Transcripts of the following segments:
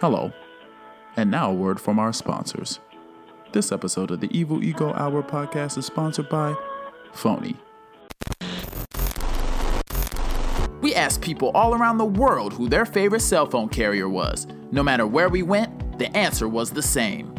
Hello. And now a word from our sponsors. This episode of the Evil Ego Hour podcast is sponsored by Phony. We asked people all around the world who their favorite cell phone carrier was. No matter where we went, the answer was the same.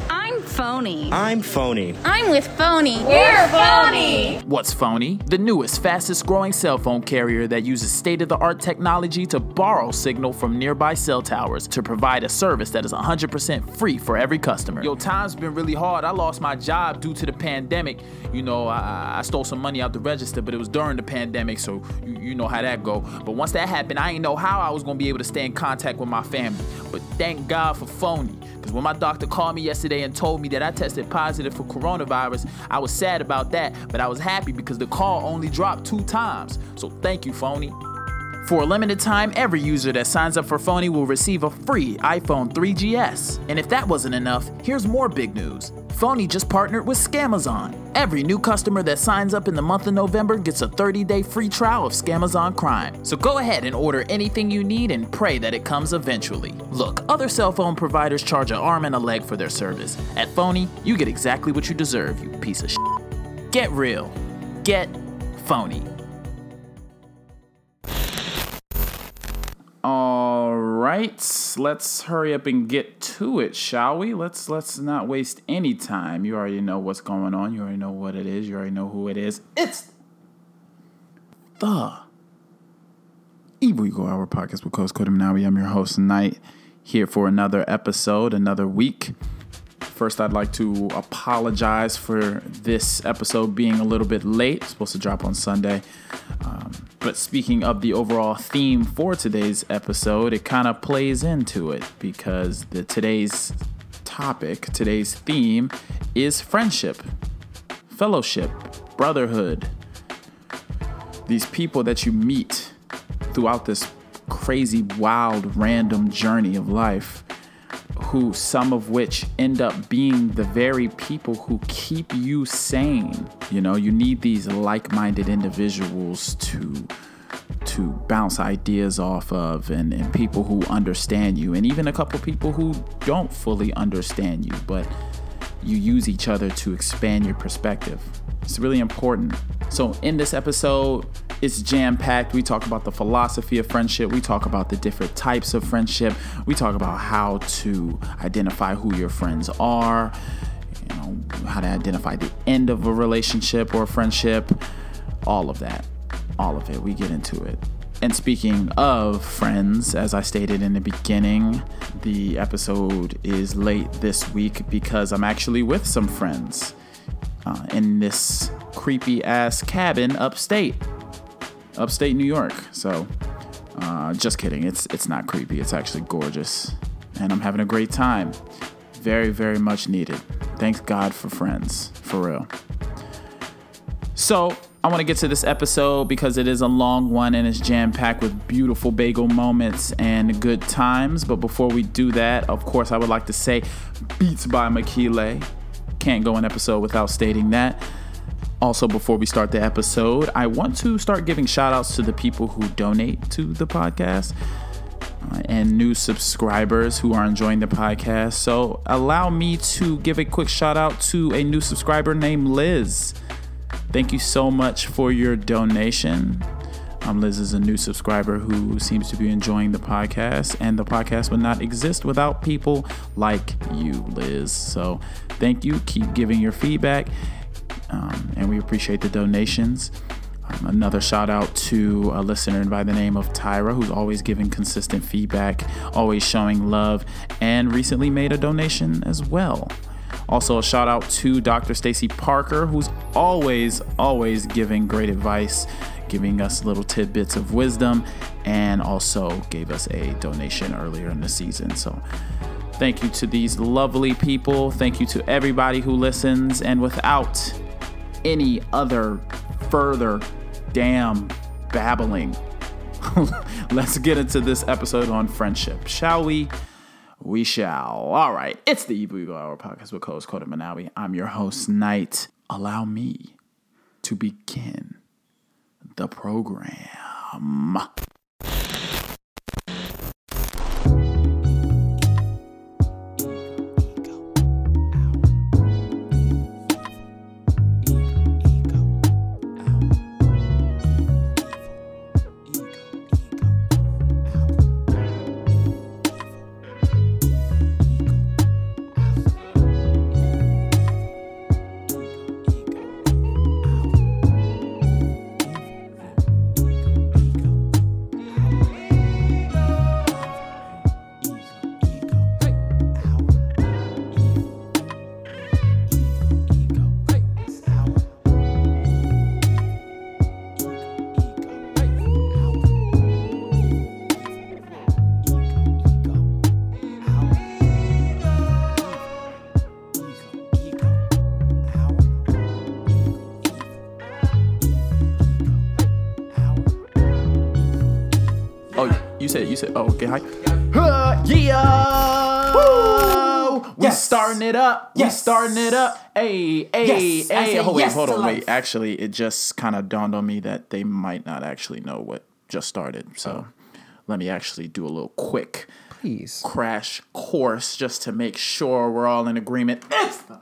I'm phony. I'm phony. I'm with phony. We're phony. What's phony? The newest, fastest growing cell phone carrier that uses state of the art technology to borrow signal from nearby cell towers to provide a service that is 100% free for every customer. Yo, time's been really hard. I lost my job due to the pandemic. You know, I, I stole some money out the register, but it was during the pandemic, so you, you know how that go. But once that happened, I ain't know how I was gonna be able to stay in contact with my family. But thank God for phony. Because when my doctor called me yesterday and told me that I tested positive for coronavirus, I was sad about that, but I was happy because the call only dropped two times. So thank you, Phony. For a limited time, every user that signs up for Phony will receive a free iPhone 3GS. And if that wasn't enough, here's more big news. Phony just partnered with Scamazon. Every new customer that signs up in the month of November gets a 30-day free trial of Scamazon Crime. So go ahead and order anything you need and pray that it comes eventually. Look, other cell phone providers charge an arm and a leg for their service. At Phony, you get exactly what you deserve, you piece of shit. Get real. Get Phony. All right, let's hurry up and get to it, shall we? Let's let's not waste any time. You already know what's going on. You already know what it is. You already know who it is. It's the Evil Ego Hour podcast with Coach Cody Monowi. I'm your host tonight, here for another episode, another week. First, I'd like to apologize for this episode being a little bit late. It's supposed to drop on Sunday. Um, but speaking of the overall theme for today's episode, it kind of plays into it because the today's topic, today's theme is friendship, fellowship, brotherhood. These people that you meet throughout this crazy, wild, random journey of life who some of which end up being the very people who keep you sane. You know, you need these like-minded individuals to to bounce ideas off of and, and people who understand you and even a couple people who don't fully understand you, but you use each other to expand your perspective. It's really important. So, in this episode, it's jam packed. We talk about the philosophy of friendship. We talk about the different types of friendship. We talk about how to identify who your friends are, you know, how to identify the end of a relationship or a friendship, all of that. All of it. We get into it. And speaking of friends, as I stated in the beginning, the episode is late this week because I'm actually with some friends uh, in this creepy ass cabin upstate, upstate New York. So, uh, just kidding. It's it's not creepy. It's actually gorgeous, and I'm having a great time. Very very much needed. Thanks God for friends, for real. So I want to get to this episode because it is a long one and it's jam packed with beautiful bagel moments and good times. But before we do that, of course, I would like to say Beats by Mekille. Can't go an episode without stating that. Also, before we start the episode, I want to start giving shout outs to the people who donate to the podcast uh, and new subscribers who are enjoying the podcast. So, allow me to give a quick shout out to a new subscriber named Liz. Thank you so much for your donation. Um, Liz is a new subscriber who seems to be enjoying the podcast, and the podcast would not exist without people like you, Liz. So, thank you. Keep giving your feedback, um, and we appreciate the donations. Um, another shout out to a listener by the name of Tyra, who's always giving consistent feedback, always showing love, and recently made a donation as well. Also, a shout out to Dr. Stacy Parker, who's always, always giving great advice, giving us little tidbits of wisdom, and also gave us a donation earlier in the season. So, thank you to these lovely people. Thank you to everybody who listens. And without any other further damn babbling, let's get into this episode on friendship, shall we? We shall. All right. It's the Evil Ego Hour podcast with co-host Cody Monowi. I'm your host, Knight. Allow me to begin the program. You said oh okay hi. Uh, yeah. We Yes. starting it up. We Yes. starting it up. Hey, hey, Yes. Hey. say Oh, wait, hold on, wait. Actually, it just kind of dawned on me that they might not actually know what just started. So let me actually do a little quick Please. crash course just to make sure we're all in agreement. It's the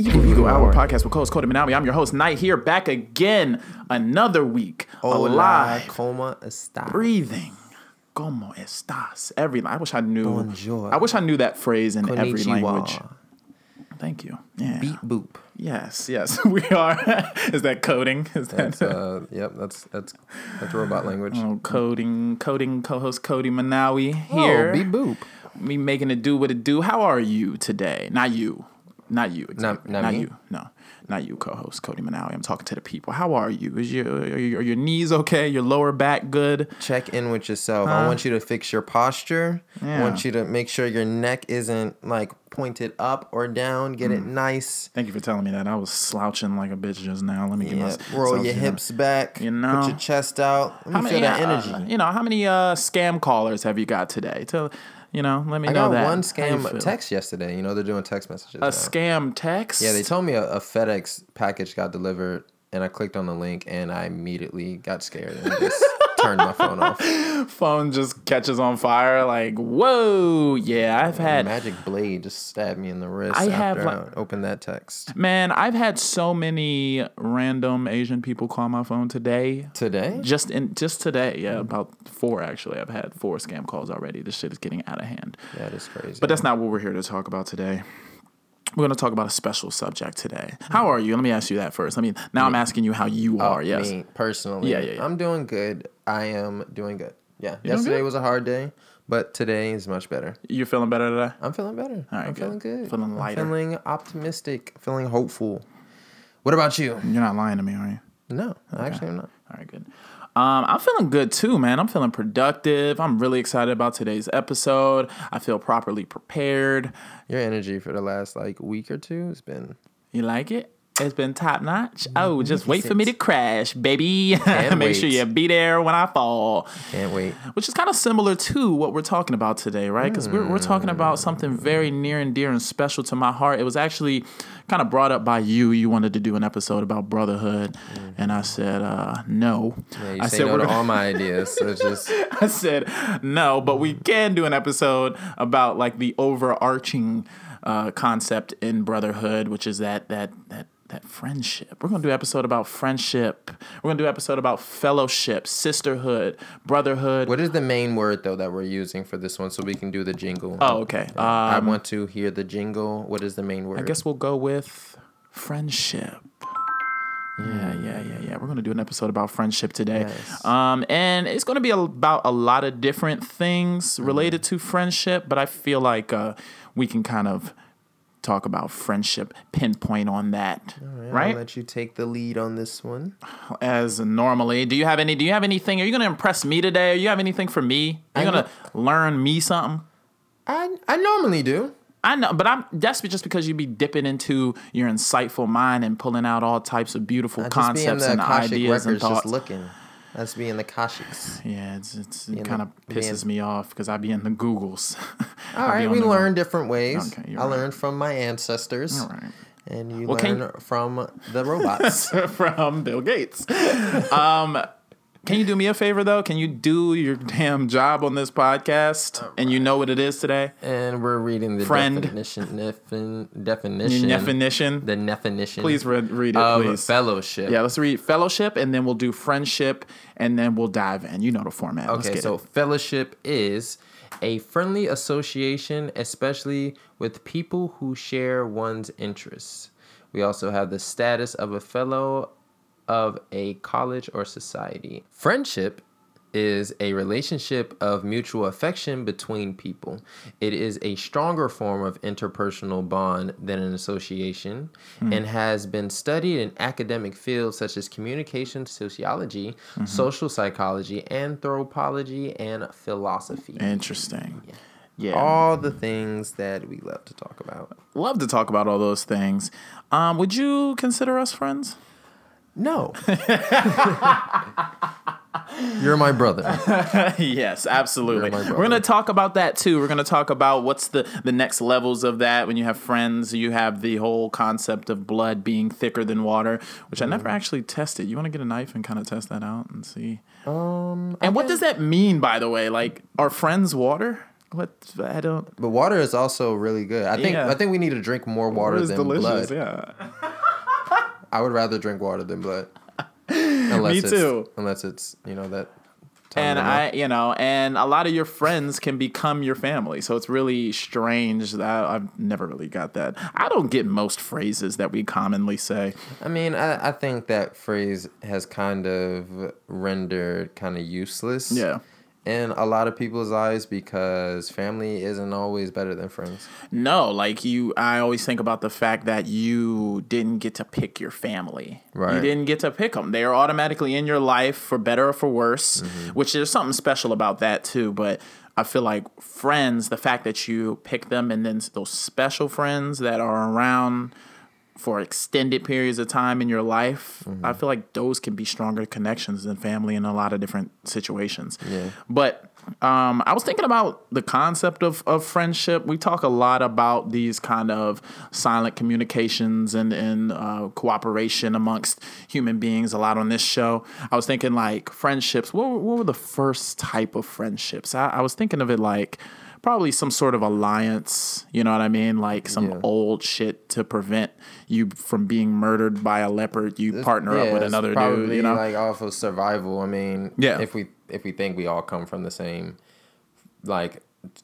Evil Ego Hour podcast with co-host Cody Monowi. I'm your host, Knight here, back again another week, Hola, alive, como está? breathing. Como estás? Every I wish I knew. Bonjour. I wish I knew that phrase in every language. Thank you. Yeah. Beep boop. Yes, yes, we are. Is that coding? Is that That's uh, yep. That's that's that's robot language. oh, coding? Coding co-host Cody Monowi here. Oh, beep boop. me making it do what it do. How are you today? Not you. Not you. Exactly. not me? you. No. Not you, co-host Cody Monowi. I'm talking to the people. How are you? Is your are, your are your knees okay? Your lower back good? Check in with yourself. I want you to fix your posture. I want you to make sure your neck isn't like pointed up or down. Get Mm. it nice. Thank you for telling me that. I was slouching like a bitch just now. Let me get Yeah. my Roll your hips back. You know? Put your chest out. Let me How feel many, that uh, energy. you know, how many uh, scam callers have you got today? Tell, you know, let me I know that. one How you feel? scam text yesterday. You know they're doing text messages. now. A scam text? Yeah, they told me a, a FedEx package got delivered, and I clicked on the link, and I immediately got scared and just turned my phone off. phone just catches on fire. Like, whoa. Yeah, I've had magic blade just stabbed me in the wrist I have, after like- I opened that text. Man, I've had so many random Asian people call my phone today. Today? Just in just today, yeah, about four actually. I've had four scam calls already. This shit is getting out of hand. That is crazy. But that's not what we're here to talk about today. We're going to talk about a special subject today. How are you? Let me ask you that first. Let me. Now I'm asking you how you oh, are. Yes. Oh, Me personally, Yeah, yeah, yeah. I'm doing good. I am doing good. Yeah. doing Yesterday was a hard day, but today is much better. You're feeling better today. I'm feeling better. All right, I'm good. feeling good. Feeling lighter. I'm feeling optimistic. Feeling hopeful. What about you? You're not lying to me, are you? No, actually, I'm not. All right, good. Um, I'm feeling good too, man. I'm feeling productive. I'm really excited about today's episode. I feel properly prepared. Your energy for the last like week or two has been You like it? It's been top notch. Oh, just wait for me to crash, baby. Make sure you be there when I fall. can't wait. Which is kind of similar to what we're talking about today, right? Because we're, we're talking about something very near and dear and special to my heart. It was actually kind of brought up by you. You wanted to do an episode about brotherhood, and I said uh, no. Yeah, I said no we're to all my ideas. So just I said no, but we can do an episode about like the overarching uh, concept in brotherhood, which is that that that that friendship. We're gonna do an episode about friendship. We're gonna do an episode about fellowship, sisterhood, brotherhood. what is the main word though that we're using for this one, so we can do the jingle. Oh, okay. I Um, want to hear the jingle. What is the main word? I guess we'll go with friendship. Yeah, yeah, yeah, yeah. We're gonna do an episode about friendship today, Yes. um, and it's gonna be about a lot of different things related to friendship. But I feel like uh, we can kind of talk about friendship, pinpoint on that, right? I'll right? let you take the lead on this one. As normally, do you have any? Do you have anything? Are you gonna impress me today? Are you have anything for me? Are you I gonna learn me something? I I normally do. I know, but I'm that's just because you'd be dipping into your insightful mind and pulling out all types of beautiful I just be in concepts and Akashic ideas and thoughts. just looking. That's be in the Kashiks. yeah, it's, it's it kind of the- be in- pisses me off because I be in the Googles. All right, we the- learn different ways. Okay, I right. learned from my ancestors, All right. and you Well, learn from the robots. From Bill Gates. um, can you do me a favor though? Can you do your damn job on this podcast? And you know what it is today? and we're reading the Friend. definition. Defin, definition. definition. the definition. Please read, read it, of please. fellowship. Yeah, let's read fellowship, and then we'll do friendship, and then we'll dive in. You know the format. Okay, so it. fellowship is a friendly association, especially with people who share one's interests. We also have the status of a fellow of a college or society. Friendship is a relationship of mutual affection between people. It is a stronger form of interpersonal bond than an association and has been studied in academic fields such as communication sociology, social psychology, anthropology, and philosophy. Interesting. Yeah. all the things that we love to talk about. Love to talk about all those things. Um, would you consider us friends? No. You're my brother. yes, absolutely. You're We're going to talk about that too. We're going to talk about what's the the next levels of that. When you have friends, you have the whole concept of blood being thicker than water, which I never Mm. actually tested. You want to get a knife and kind of test that out and see. Um, And what does that mean, by the way? Like, are friends water? What I don't. but water is also really good. I think Yeah. I think we need to drink more water than delicious. blood. Yeah. I would rather drink water than blood. Unless Me it's, too. Unless it's you know that. and of the month. I, you know, and a lot of your friends can become your family. So it's really strange that I've never really got that. I don't get most phrases that we commonly say. I mean, I, I think that phrase has kind of rendered kind of useless. Yeah. In a lot of people's eyes, because family isn't always better than friends. No, like you, I always think about the fact that you didn't get to pick your family. Right. You didn't get to pick them. They are automatically in your life for better or for worse, mm-hmm. which there's something special about that too. But I feel like friends, the fact that you pick them and then those special friends that are around for extended periods of time in your life, I feel like those can be stronger connections than family in a lot of different situations. Yeah. But um, I was thinking about the concept of, of friendship. We talk a lot about these kind of silent communications and, and uh, cooperation amongst human beings a lot on this show. I was thinking like friendships. What, were- what were the first type of friendships? I, I was thinking of it like probably some sort of alliance. You know what I mean? Like some Yeah. old shit to prevent you from being murdered by a leopard. You partner up with another probably dude. You know? like off of survival. I mean, Yeah. If we if we think we all come from the same like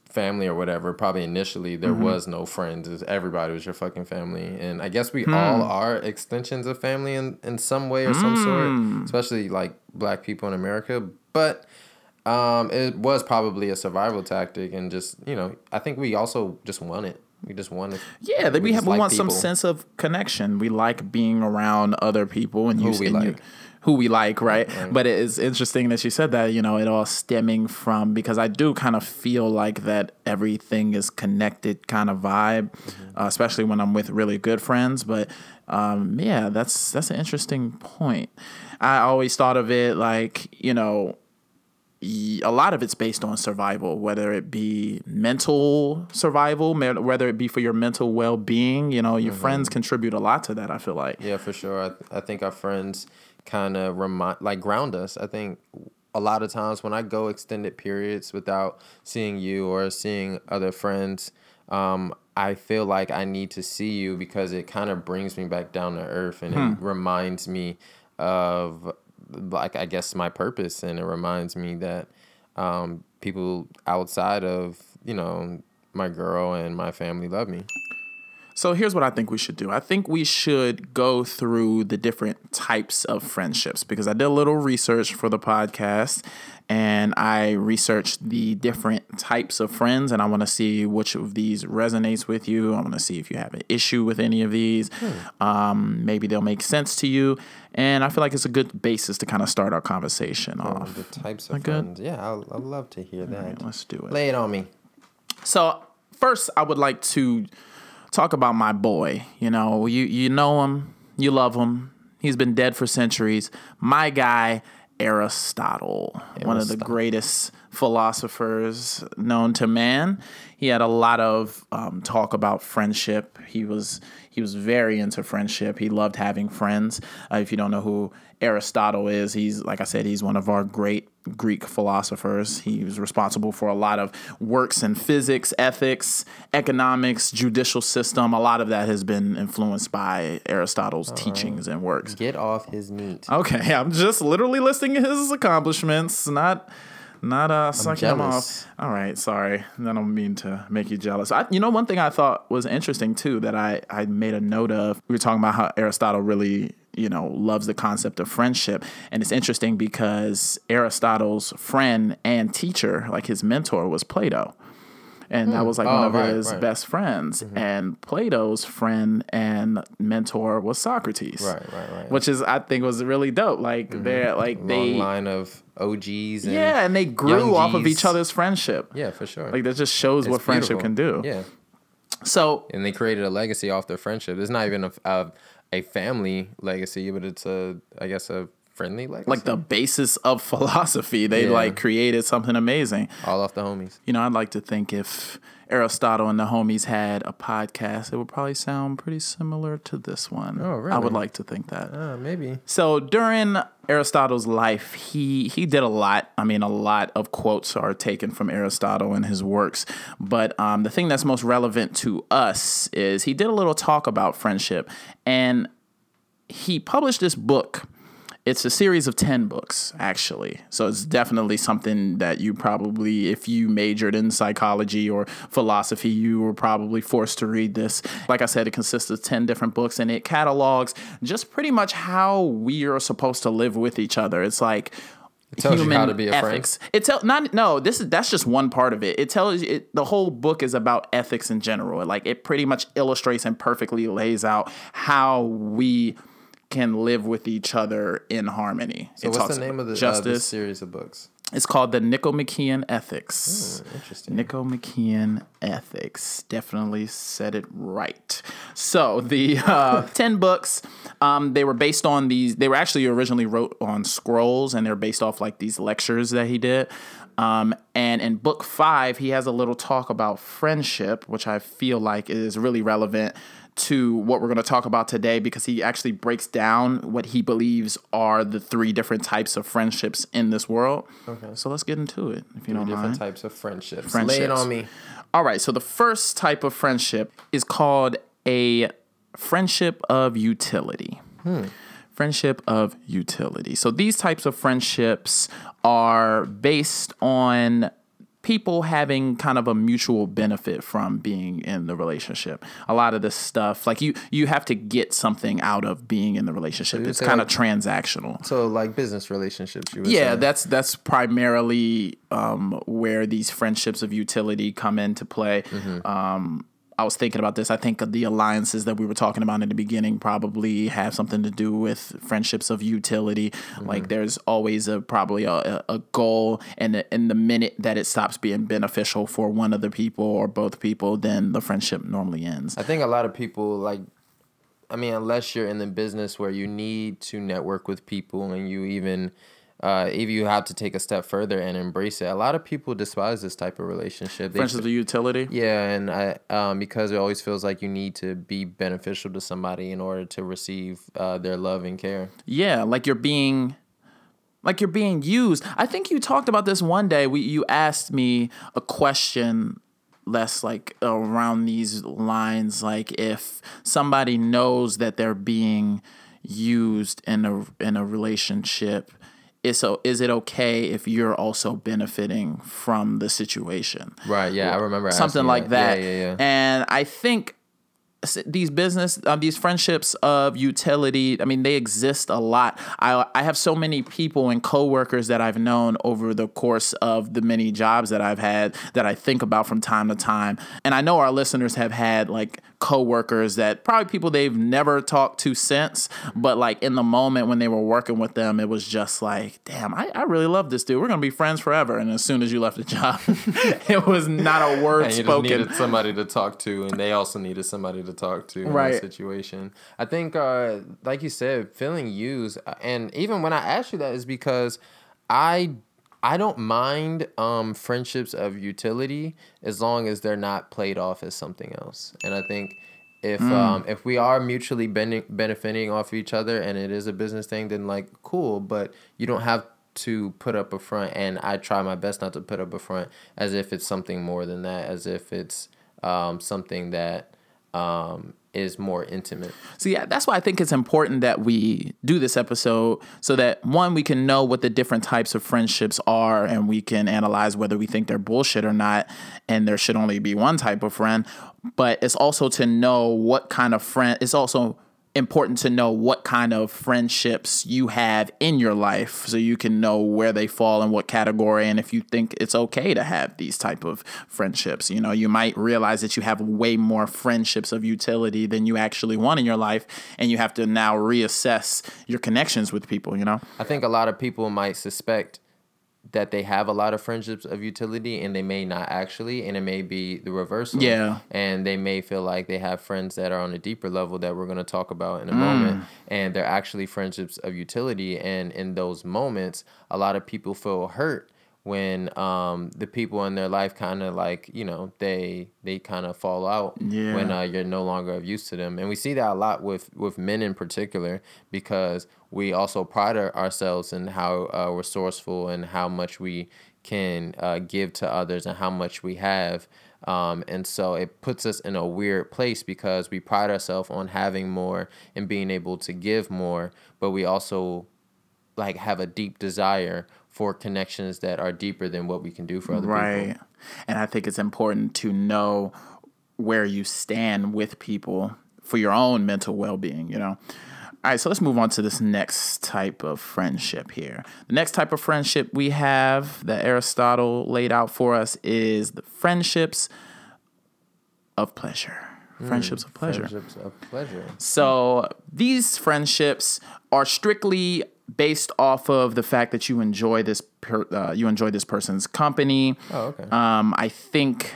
family or whatever, probably initially there Mm-hmm. was no friends. Was- Everybody was your fucking family, and I guess we Hmm. all are extensions of family in in some way or some Hmm. sort. Especially like black people in America, but. Um, it was probably a survival tactic, and just you know, I think we also just want it. We just want it. Yeah, that we, have we like want some sense of connection. We like being around other people and you Who we and you- like. who we like, right? But it is interesting that you said that, you know, it all stemming from because I do kind of feel like that everything is connected kind of vibe, Mm-hmm. uh, especially when I'm with really good friends, but um, yeah, that's that's an interesting point. I always thought of it like, you know, a lot of it's based on survival, whether it be mental survival, whether it be for your mental well being. You know, your friends contribute a lot to that. I feel like. Yeah, for sure. I, I think our friends kind of remind, like, ground us. I think a lot of times when I go extended periods without seeing you or seeing other friends, um, I feel like I need to see you because it kind of brings me back down to earth and it reminds me of, like, I guess my purpose and it reminds me that um, people outside of, you know, my girl and my family love me. So here's what I think we should do. I think we should go through the different types of friendships because I did a little research for the podcast and I researched the different types of friends and I want to see which of these resonates with you. I want to see if you have an issue with any of these. Um, maybe they'll make sense to you. And I feel like it's a good basis to kind of start our conversation off. The types of That good? friends. Yeah, I'll, I'd love to hear that. Let's do it. Lay it on me. So first, I would like to talk about my boy. You know, you you know him, you love him. He's been dead for centuries. My guy, Aristotle, one of the greatest philosophers known to man. He had a lot of um, talk about friendship. He was he was very into friendship. He loved having friends. Uh, if you don't know who Aristotle is, he's like I said, he's one of our great Greek philosophers. He was responsible for a lot of works in physics, ethics, economics, judicial system. A lot of that has been influenced by Aristotle's teachings and works. Get off his meat. Okay, I'm just literally listing his accomplishments, not not uh sucking jealous. off. All right, sorry. I don't mean to make you jealous. I, you know, one thing I thought was interesting too that I I made a note of. We were talking about how Aristotle really you know loves the concept of friendship, and it's interesting because Aristotle's friend and teacher, like his mentor, was Plato. And that was like one Oh, of right, his right. Mm-hmm. best friends. And Plato's friend and mentor was Socrates Right, right, right. which is I think was really dope. Like they're like Long they line of OGs. And yeah, and they grew off of each other's friendship. Yeah, for sure. Like that just shows what It's friendship can do. Yeah, So and they created a legacy off their friendship. It's not even a, a, a family legacy, but it's a I guess a friendly legacy. like the basis of philosophy. They Yeah. like created something amazing. all off the homies. You know, I'd like to think if Aristotle and the homies had a podcast, it would probably sound pretty similar to this one. Oh, I would like to think that. Uh, maybe. So during Aristotle's life, he he did a lot. I mean, a lot of quotes are taken from Aristotle and his works. But um, the thing that's most relevant to us is he did a little talk about friendship, and he published this book. It's a series of 10 books, actually. So it's definitely something that you probably, if you majored in psychology or philosophy, you were probably forced to read this. Like I said, it consists of 10 different books and it catalogs just pretty much how we are supposed to live with each other. It's like, it tells you how to be a friend. ethics. It tell not no. This is that's just one part of it. It tells you it, the whole book is about ethics in general. Like it pretty much illustrates and perfectly lays out how we can live with each other in harmony. So it what's the name of the uh, this series of books? it's called the Nicomachean Ethics. Interesting. Nicomachean Ethics. Definitely said it right. So the uh, ten books, um, they were based on these. They were actually originally wrote on scrolls, and they're based off like these lectures that he did. Um, and in book five, he has a little talk about friendship, which I feel like is really relevant to what we're going to talk about today because he actually breaks down what he believes are the three different types of friendships in this world. Okay. So let's get into it, if you don't Different mind. types of friendships. Lay it on me. All right. So the first type of friendship is called a friendship of utility. Hmm. Friendship of utility. So these types of friendships are based on people having kind of a mutual benefit from being in the relationship. A lot of this stuff, like you, you have to get something out of being in the relationship. you It's kind of like- transactional. So like business relationships. You would Yeah, say. that's that's primarily um, where these friendships of utility come into play. Um, I was thinking about this. I think the alliances that we were talking about in the beginning probably have something to do with friendships of utility. Like mm-hmm. there's always a probably a, a- a goal, and in the minute that it stops being beneficial for one of the people or both people, then the friendship normally ends. I think a lot of people like I mean, unless you're in the business where you need to network with people and you even uh, if you have to take a step further and embrace it, a lot of people despise this type of relationship. Friendships of utility. yeah, and I um, because it always feels like you need to be beneficial to somebody in order to receive uh, their love and care. Yeah, like you're being like you're being used. I think you talked about this one day. We you asked me a question less like around these lines like if somebody knows that they're being used in a in a relationship is so is it okay if you're also benefiting from the situation Right. Yeah, I remember something like that. Yeah, yeah, yeah. And I think these business, uh, these friendships of utility, I mean, they exist a lot. I I have so many people and coworkers that I've known over the course of the many jobs that I've had that I think about from time to time. And I know our listeners have had like coworkers that probably people they've never talked to since, but like in the moment when they were working with them, it was just like, damn, I, I really love this dude. We're gonna be friends forever. And as soon as you left the job, it was not a word And you just spoken. needed somebody to talk to, and they also needed somebody to talk to in Right. that situation. I think, uh, like you said, feeling used, uh, and even when I asked you that, is because I I don't mind um, friendships of utility as long as they're not played off as something else. And I think if um, if we are mutually bene- benefiting off each other and it is a business thing, then like cool. But you don't have to put up a front, and I try my best not to put up a front as if it's something more than that, as if it's um, something that um, is more intimate. So yeah, that's why I think it's important that we do this episode so that one we can know what the different types of friendships are and we can analyze whether we think they're bullshit or not and there should only be one type of friend, but it's also to know what kind of friend it's also important to know what kind of friendships you have in your life so you can know where they fall in what category and if you think it's okay to have these type of friendships. You know you might realize that you have way more friendships of utility than you actually want in your life and you have to now reassess your connections with people you know? I think a lot of people might suspect that they have a lot of friendships of utility and they may not actually and it may be the reversal Yeah. and they may feel like they have friends that are on a deeper level that we're going to talk about in a Mm. moment and they're actually friendships of utility and in those moments a lot of people feel hurt when um, the people in their life kind of like you know they they kind of fall out Yeah. when uh, you're no longer of use to them and we see that a lot with with men in particular because we also pride ourselves in how uh, resourceful and how much we can uh, give to others and how much we have um, and so it puts us in a weird place because we pride ourselves on having more and being able to give more but we also like have a deep desire for connections that are deeper than what we can do for other right. people. Right. And I think it's important to know where you stand with people for your own mental well being, you know? All right, so let's move on to this next type of friendship here. The next type of friendship we have that Aristotle laid out for us is the friendships of pleasure. Hmm. Friendships of pleasure. Friendships of pleasure. So these friendships are strictly based off of the fact that you enjoy this per, uh, you enjoy this person's company. Oh, okay. Um, I think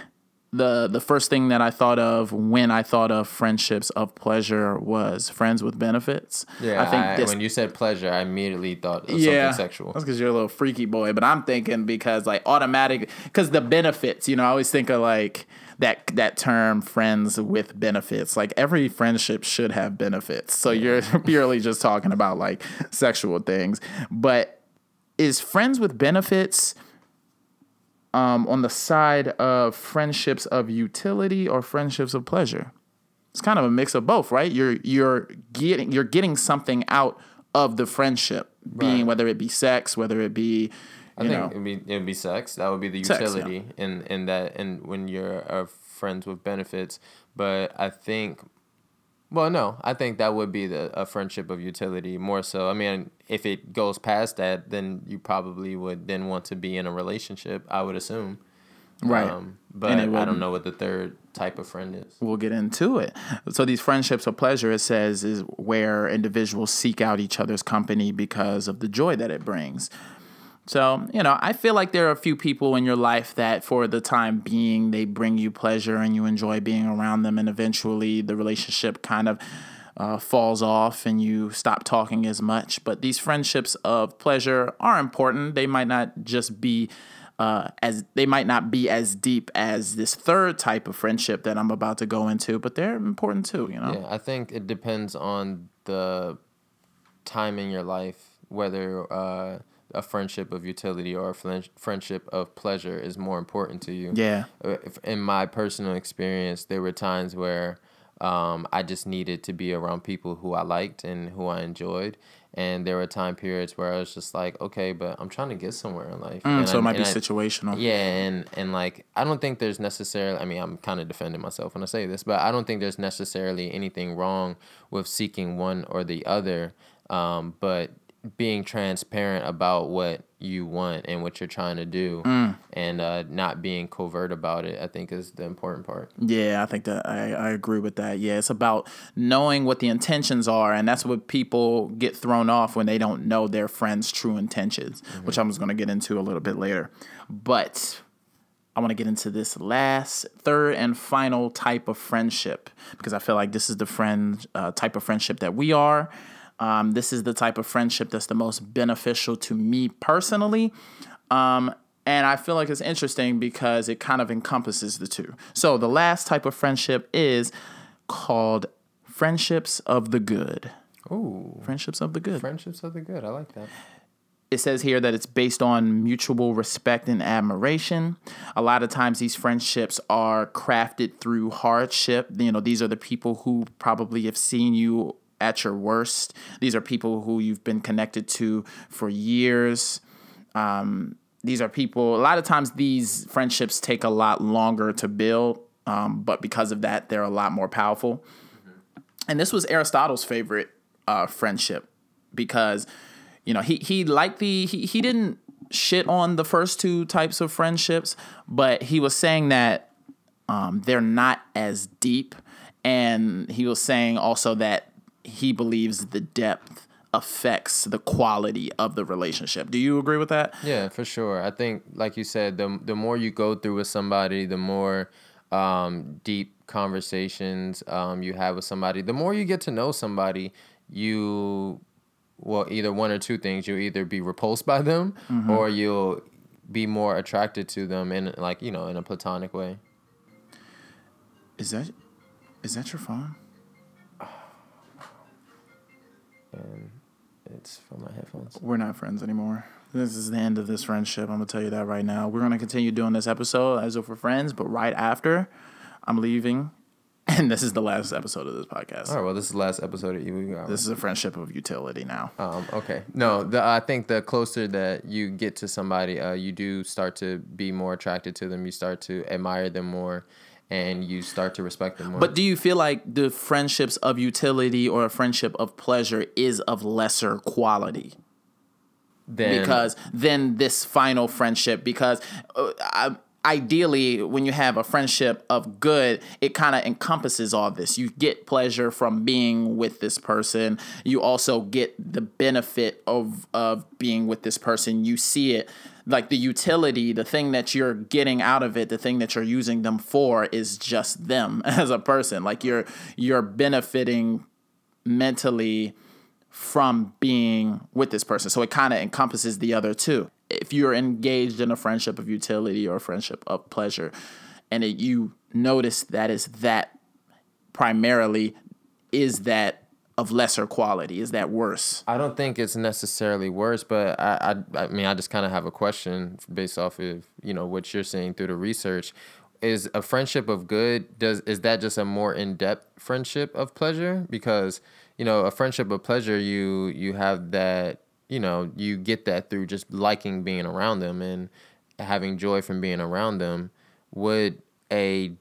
the the first thing that I thought of when I thought of friendships of pleasure was friends with benefits. Yeah, I think I- this when you said pleasure, I immediately thought of yeah, something sexual. That's because you're a little freaky boy. But I'm thinking because like automatic, because the benefits. You know, I always think of like that that term friends with benefits. Like every friendship should have benefits. So you're purely just talking about like sexual things. But is friends with benefits um, on the side of friendships of utility or friendships of pleasure? It's kind of a mix of both, right? You're you're getting you're getting something out of the friendship, being Right. whether it be sex, whether it be I think know it'd be it'd be sex. That would be the Sex, yeah. utility in in that and when you're uh, friends with benefits. But I think, well, no, I think that would be the a friendship of utility more so. I mean, if it goes past that, then you probably would then want to be in a relationship. I would assume. right. Um, but I don't know what the third type of friend is. we'll get into it. So these friendships of pleasure, it says, is where individuals seek out each other's company because of the joy that it brings. So, you know, I feel like there are a few people in your life that for the time being, they bring you pleasure and you enjoy being around them. And eventually the relationship kind of uh, falls off and you stop talking as much. But these friendships of pleasure are important. They might not just be uh, as they might not be as deep as this third type of friendship that I'm about to go into, but they're important too, you know? Yeah, I think it depends on the time in your life whether uh, a friendship of utility or a friendship of pleasure is more important to you. Yeah. Uh, In my personal experience, there were times where um, I just needed to be around people who I liked and who I enjoyed. And there were time periods where I was just like, okay, but I'm trying to get somewhere in life. Mm, And so it might be I- situational. yeah, and and like I don't think there's necessarily. I mean, I'm kind of defending myself when I say this, but I don't think there's necessarily anything wrong with seeking one or the other. Um, but being transparent about what you want and what you're trying to do, Mm. and uh, not being covert about it, I think is the important part. Yeah, I think that I, I agree with that. Yeah, it's about knowing what the intentions are, and that's what people get thrown off when they don't know their friends' true intentions, which I'm just going to get into a little bit later. But I want to get into this last, third, and final type of friendship because I feel like this is the friend uh, type of friendship that we are. Um, this is the type of friendship that's the most beneficial to me personally. Um, and I feel like it's interesting because it kind of encompasses the two. So the last type of friendship is called friendships of the good. Ooh, Friendships of the good. friendships of the good. I like that. It says here that it's based on mutual respect and admiration. A lot of times these friendships are crafted through hardship. You know, these are the people who probably have seen you at your worst. These are people who you've been connected to for years. Um, these are people, a lot of times these friendships take a lot longer to build, um, but because of that, they're a lot more powerful. And this was Aristotle's favorite uh, friendship because, you know, he, he liked the, he, he didn't shit on the first two types of friendships, but he was saying that um, they're not as deep. And he was saying also that he believes the depth affects the quality of the relationship. Do you agree with that? Yeah, for sure. I think, like you said, the the more you go through with somebody, the more um, deep conversations um, you have with somebody, the more you get to know somebody, you well either one or two things. You'll either be repulsed by them, mm-hmm. or you'll be more attracted to them in like you know in a platonic way. Is that is that your phone? And it's from my headphones. We're not friends anymore. This is the end of this friendship. I'm gonna tell you that right now. We're gonna continue doing this episode as if we're friends, but right after, I'm leaving, and this is the last episode of this podcast. All right. Well, this is the last episode of you. This is a friendship of utility now. Um. Okay. No. The, I think the closer that you get to somebody, uh, you do start to be more attracted to them. You start to admire them more and you start to respect them more. But do you feel like the friendships of utility or a friendship of pleasure is of lesser quality? Then, because then this final friendship, because uh, I, ideally when you have a friendship of good it kind of encompasses all this you get pleasure from being with this person you also get the benefit of of being with this person you see it like the utility, the thing that you're getting out of it, the thing that you're using them for is just them as a person. Like you're you're benefiting mentally from being with this person. So it kind of encompasses the other two. If you're engaged in a friendship of utility or a friendship of pleasure and it, you notice that is that primarily is that of lesser quality? Is that worse? I don't think it's necessarily worse, but I I, I mean I just kind of have a question based off of you know what you're saying through the research. Is a friendship of good does is that just a more in depth friendship of pleasure? Because you know a friendship of pleasure you you have that you know you get that through just liking being around them and having joy from being around them. Would a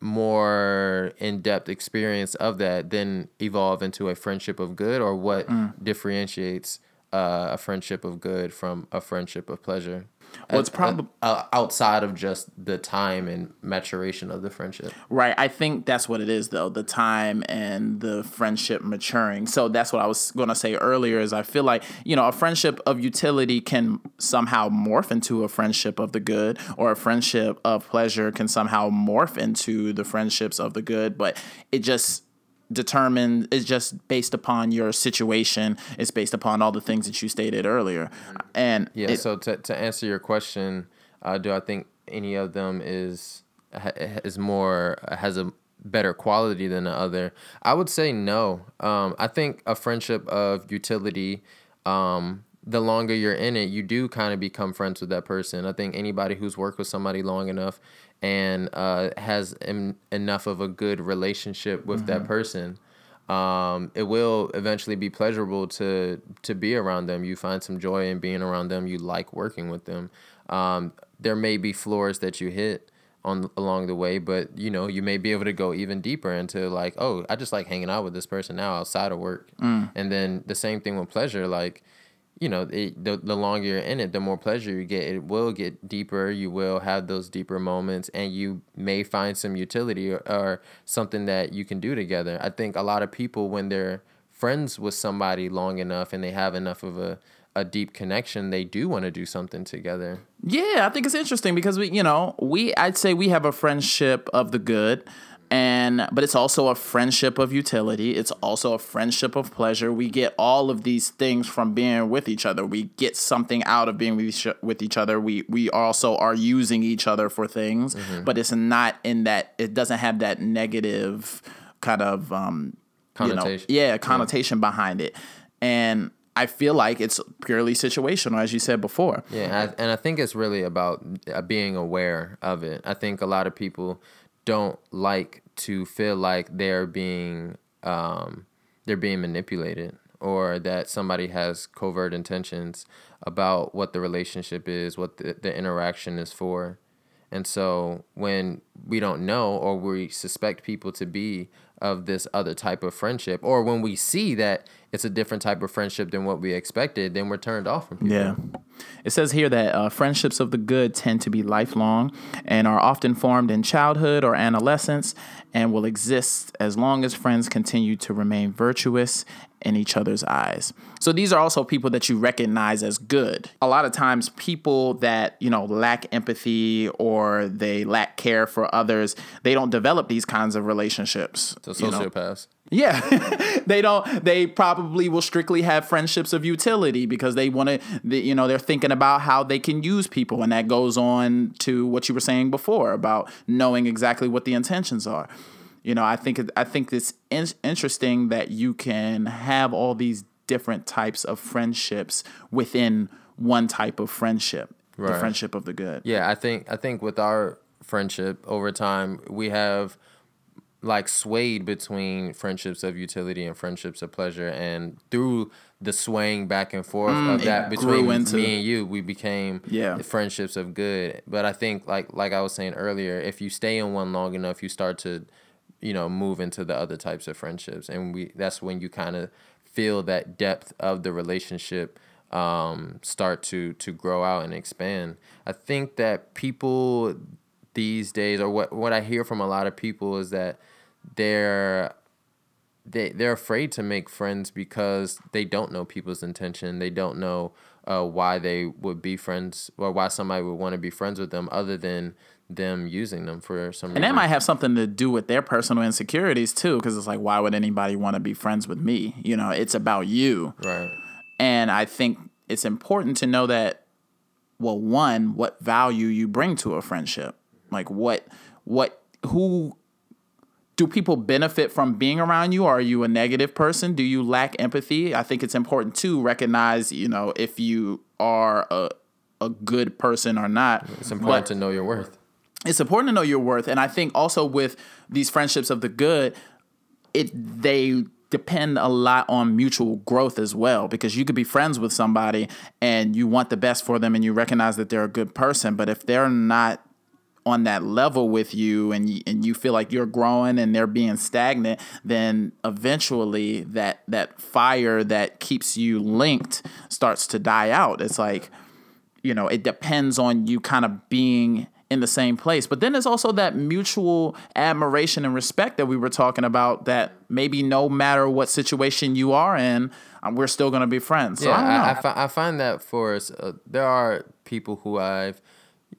more in-depth experience of that then evolve into a friendship of good or what mm. differentiates uh, a friendship of good from a friendship of pleasure well, it's probably outside of just the time and maturation of the friendship. Right. I think that's what it is, though the time and the friendship maturing. So that's what I was going to say earlier. Is I feel like you know a friendship of utility can somehow morph into a friendship of the good, or a friendship of pleasure can somehow morph into the friendships of the good. But it just determined is just based upon your situation it's based upon all the things that you stated earlier. And yeah it, so to, to answer your question uh, do i think any of them is is more has a better quality than the other? I would say no. Um, i think a friendship of utility um, the longer you're in it, you do kind of become friends with that person. I think anybody who's worked with somebody long enough and uh, has em- enough of a good relationship with mm-hmm. that person, um, it will eventually be pleasurable to to be around them. You find some joy in being around them. You like working with them. Um, there may be floors that you hit on along the way, but you know you may be able to go even deeper into like, oh, I just like hanging out with this person now outside of work. Mm. And then the same thing with pleasure, like you know, it, the the longer you're in it, the more pleasure you get. It will get deeper. You will have those deeper moments, and you may find some utility or, or something that you can do together. I think a lot of people, when they're friends with somebody long enough and they have enough of a a deep connection, they do want to do something together. Yeah, I think it's interesting because we, you know, we I'd say we have a friendship of the good and but it's also a friendship of utility it's also a friendship of pleasure we get all of these things from being with each other we get something out of being with each other we we also are using each other for things mm-hmm. but it's not in that it doesn't have that negative kind of um connotation. You know, yeah connotation yeah. behind it and I feel like it's purely situational, as you said before. Yeah, and I think it's really about uh, being aware of it. I think a lot of people don't like to feel like they're being um, they're being manipulated or that somebody has covert intentions about what the relationship is, what the, the interaction is for. And so when we don't know or we suspect people to be of this other type of friendship or when we see that it's a different type of friendship than what we expected then we're turned off from people. Yeah. It says here that uh, friendships of the good tend to be lifelong and are often formed in childhood or adolescence and will exist as long as friends continue to remain virtuous in each other's eyes. So these are also people that you recognize as good. A lot of times people that, you know, lack empathy or they lack care for others, they don't develop these kinds of relationships. So you know? sociopaths. Yeah, they don't. They probably will strictly have friendships of utility because they want to. You know, they're thinking about how they can use people, and that goes on to what you were saying before about knowing exactly what the intentions are. You know, I think I think it's in- interesting that you can have all these different types of friendships within one type of friendship, the friendship of the good. Yeah, I think I think with our friendship over time, we have like swayed between friendships of utility and friendships of pleasure, and through the swaying back and forth mm, of that between into- me and you, we became Yeah. friendships of good. But I think like like I was saying earlier, if you stay in one long enough, you start to you know move into the other types of friendships, and we that's when you kind of feel that depth of the relationship um, start to to grow out and expand. I think that people these days, or what what I hear from a lot of people, is that they're they they're afraid to make friends because they don't know people's intention. They don't know uh, why they would be friends or why somebody would want to be friends with them, other than them using them for some. And that might have something to do with their personal insecurities too, because it's like, why would anybody want to be friends with me? You know, it's about you. right. And I think it's important to know that, well, one, what value you bring to a friendship. Like what, what, who do people benefit from being around you? Are you a negative person? Do you lack empathy? I think it's important to recognize, you know, if you are a, a good person or not. It's important But- to know your worth. It's important to know your worth and i think also with these friendships of the good it they depend a lot on mutual growth as well because you could be friends with somebody and you want the best for them and you recognize that they're a good person but if they're not on that level with you and you, and you feel like you're growing and they're being stagnant then eventually that that fire that keeps you linked starts to die out. It's like you know, it depends on you kind of being in the same place. But then there's also that mutual admiration and respect that we were talking about that maybe no matter what situation you are in, um, we're still going to be friends. So yeah, I. I, I, fi- I find that for us, uh, there are people who I've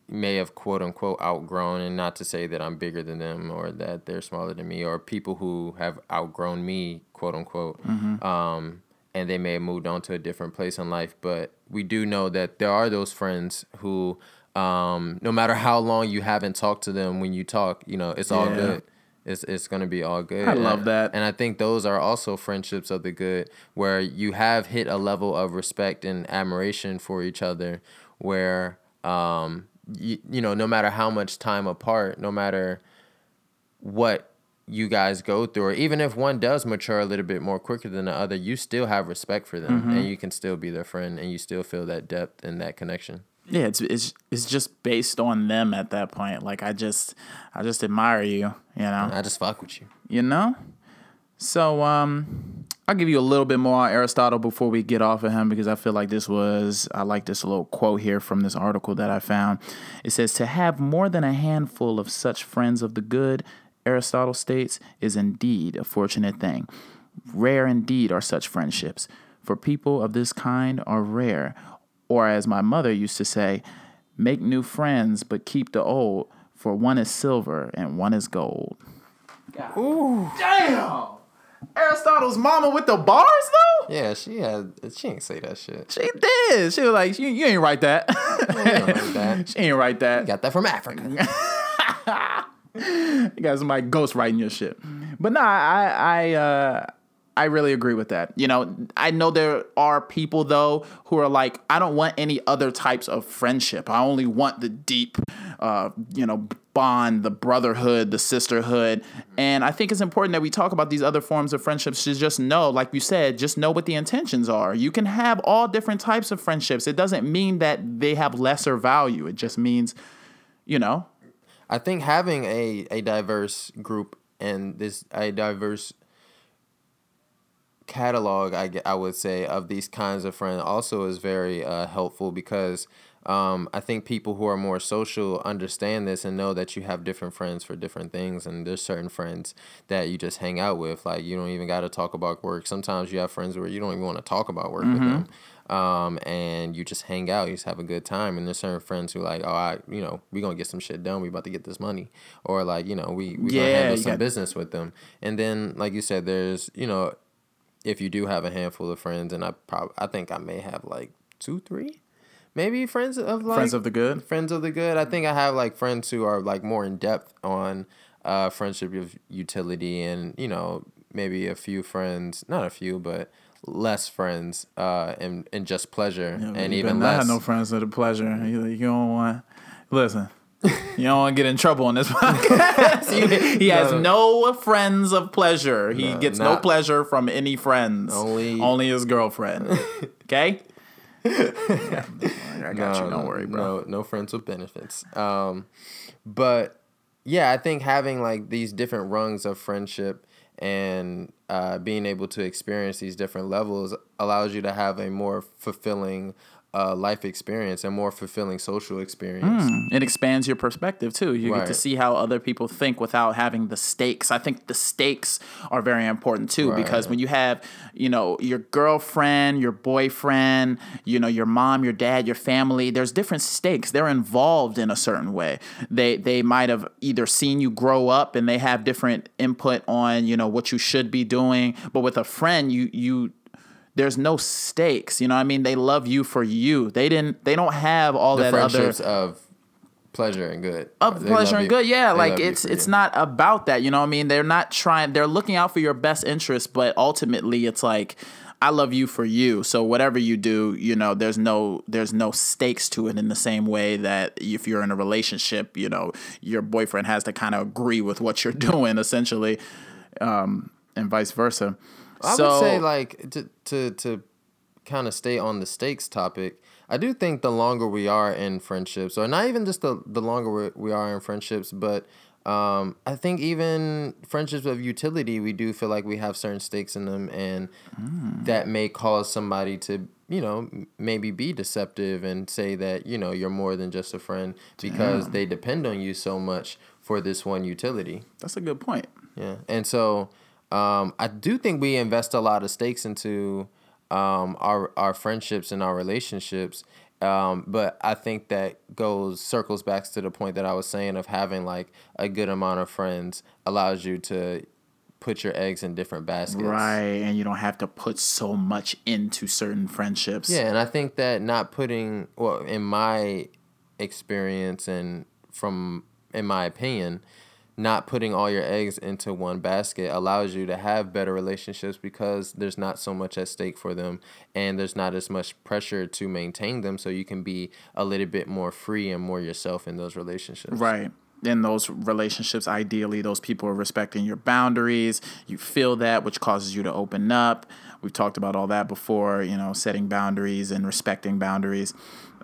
may have quote unquote outgrown, and not to say that I'm bigger than them or that they're smaller than me, or people who have outgrown me, quote unquote. Mm-hmm. Um, and they may have moved on to a different place in life, but we do know that there are those friends who, um, no matter how long you haven't talked to them, when you talk, you know, it's all Yeah. good. It's it's gonna be all good. I And love that. and I think those are also friendships of the good, where you have hit a level of respect and admiration for each other, where um, you, you know, no matter how much time apart, no matter what you guys go through, or even if one does mature a little bit more quicker than the other, you still have respect for them, and you can still be their friend, and you still feel that depth and that connection. Yeah, it's, it's it's just based on them at that point. Like I just I just admire you, you know. I just fuck with you. you know so um i'll give you a little bit more on aristotle before we get off of him because i feel like this was i like this little quote here from this article that i found it says to have more than a handful of such friends of the good aristotle states is indeed a fortunate thing rare indeed are such friendships for people of this kind are rare or as my mother used to say make new friends but keep the old for one is silver and one is gold Ooh. Damn! Aristotle's mama with the bars though? Yeah, she had. She ain't say that shit. She did. She was like, you, you ain't write that. don't write that. she ain't write that. You Got that from Africa. You got somebody ghost writing your shit. But nah, I I uh I really agree with that. You know, I know there are people though who are like, I don't want any other types of friendship. I only want the deep uh, you know, bond, the brotherhood, the sisterhood. And I think it's important that we talk about these other forms of friendships to just know, like you said, just know what the intentions are. You can have all different types of friendships. It doesn't mean that they have lesser value. It just means, you know, I think having a a diverse group and this a diverse catalog, I, I would say, of these kinds of friends also is very uh, helpful because um, I think people who are more social understand this and know that you have different friends for different things. And there's certain friends that you just hang out with. Like, you don't even got to talk about work. Sometimes you have friends where you don't even want to talk about work mm-hmm. with them. Um, and you just hang out, you just have a good time. And there's certain friends who like, oh, I, you know, we gonna get some shit done. We about to get this money, or like, you know, we we yeah, gonna handle some got... business with them. And then, like you said, there's, you know, if you do have a handful of friends, and I probably I think I may have like two, three, maybe friends of like friends of the good. Friends of the good. I think I have like friends who are like more in depth on uh, friendship of utility, and you know maybe a few friends, not a few, but less friends uh, and and just pleasure, yeah, and even less. I have no friends of the pleasure. You, you don't want listen. You don't want to get in trouble on this podcast. he, has no friends of pleasure. He no, gets no pleasure from any friends. Only only his girlfriend. Okay. yeah, I got no, you. Don't worry, bro. No, no friends with benefits. Um, but yeah, I think having like these different rungs of friendship and uh, being able to experience these different levels allows you to have a more fulfilling uh, life experience and more fulfilling social experience. Mm, it expands your perspective too. You right. get to see how other people think without having the stakes. I think the stakes are very important too right. because when you have, you know, your girlfriend, your boyfriend, you know, your mom, your dad, your family, there's different stakes. They're involved in a certain way. They they might have either seen you grow up and they have different input on, you know, what you should be doing, but with a friend, you you there's no stakes. You know, I mean, they love you for you. They didn't. They don't have all the that friendships other of pleasure and good. Of they pleasure and good, yeah. like it's it's you. not about that. You know, I mean, they're not trying. They're looking out for your best interest, but ultimately, it's like. I love you for you. So whatever you do, you know, there's no there's no stakes to it in the same way that if you're in a relationship, you know, your boyfriend has to kind of agree with what you're doing essentially, um, and vice versa. I so, would say like to to to kind of stay on the stakes topic. I do think the longer we are in friendships, or not even just the the longer we are in friendships, but um, I think even friendships of utility, we do feel like we have certain stakes in them, and mm. that may cause somebody to, you know, maybe be deceptive and say that you know you're more than just a friend because Damn. they depend on you so much for this one utility. That's a good point. Yeah, and so um, I do think we invest a lot of stakes into um, our our friendships and our relationships. Um, but I think that goes circles back to the point that I was saying of having like a good amount of friends allows you to put your eggs in different baskets. Right, and you don't have to put so much into certain friendships. Yeah, and I think that not putting well in my experience and from in my opinion, not putting all your eggs into one basket allows you to have better relationships because there's not so much at stake for them and there's not as much pressure to maintain them. So you can be a little bit more free and more yourself in those relationships. Right. In those relationships ideally those people are respecting your boundaries. You feel that which causes you to open up. We've talked about all that before you know setting boundaries and respecting boundaries.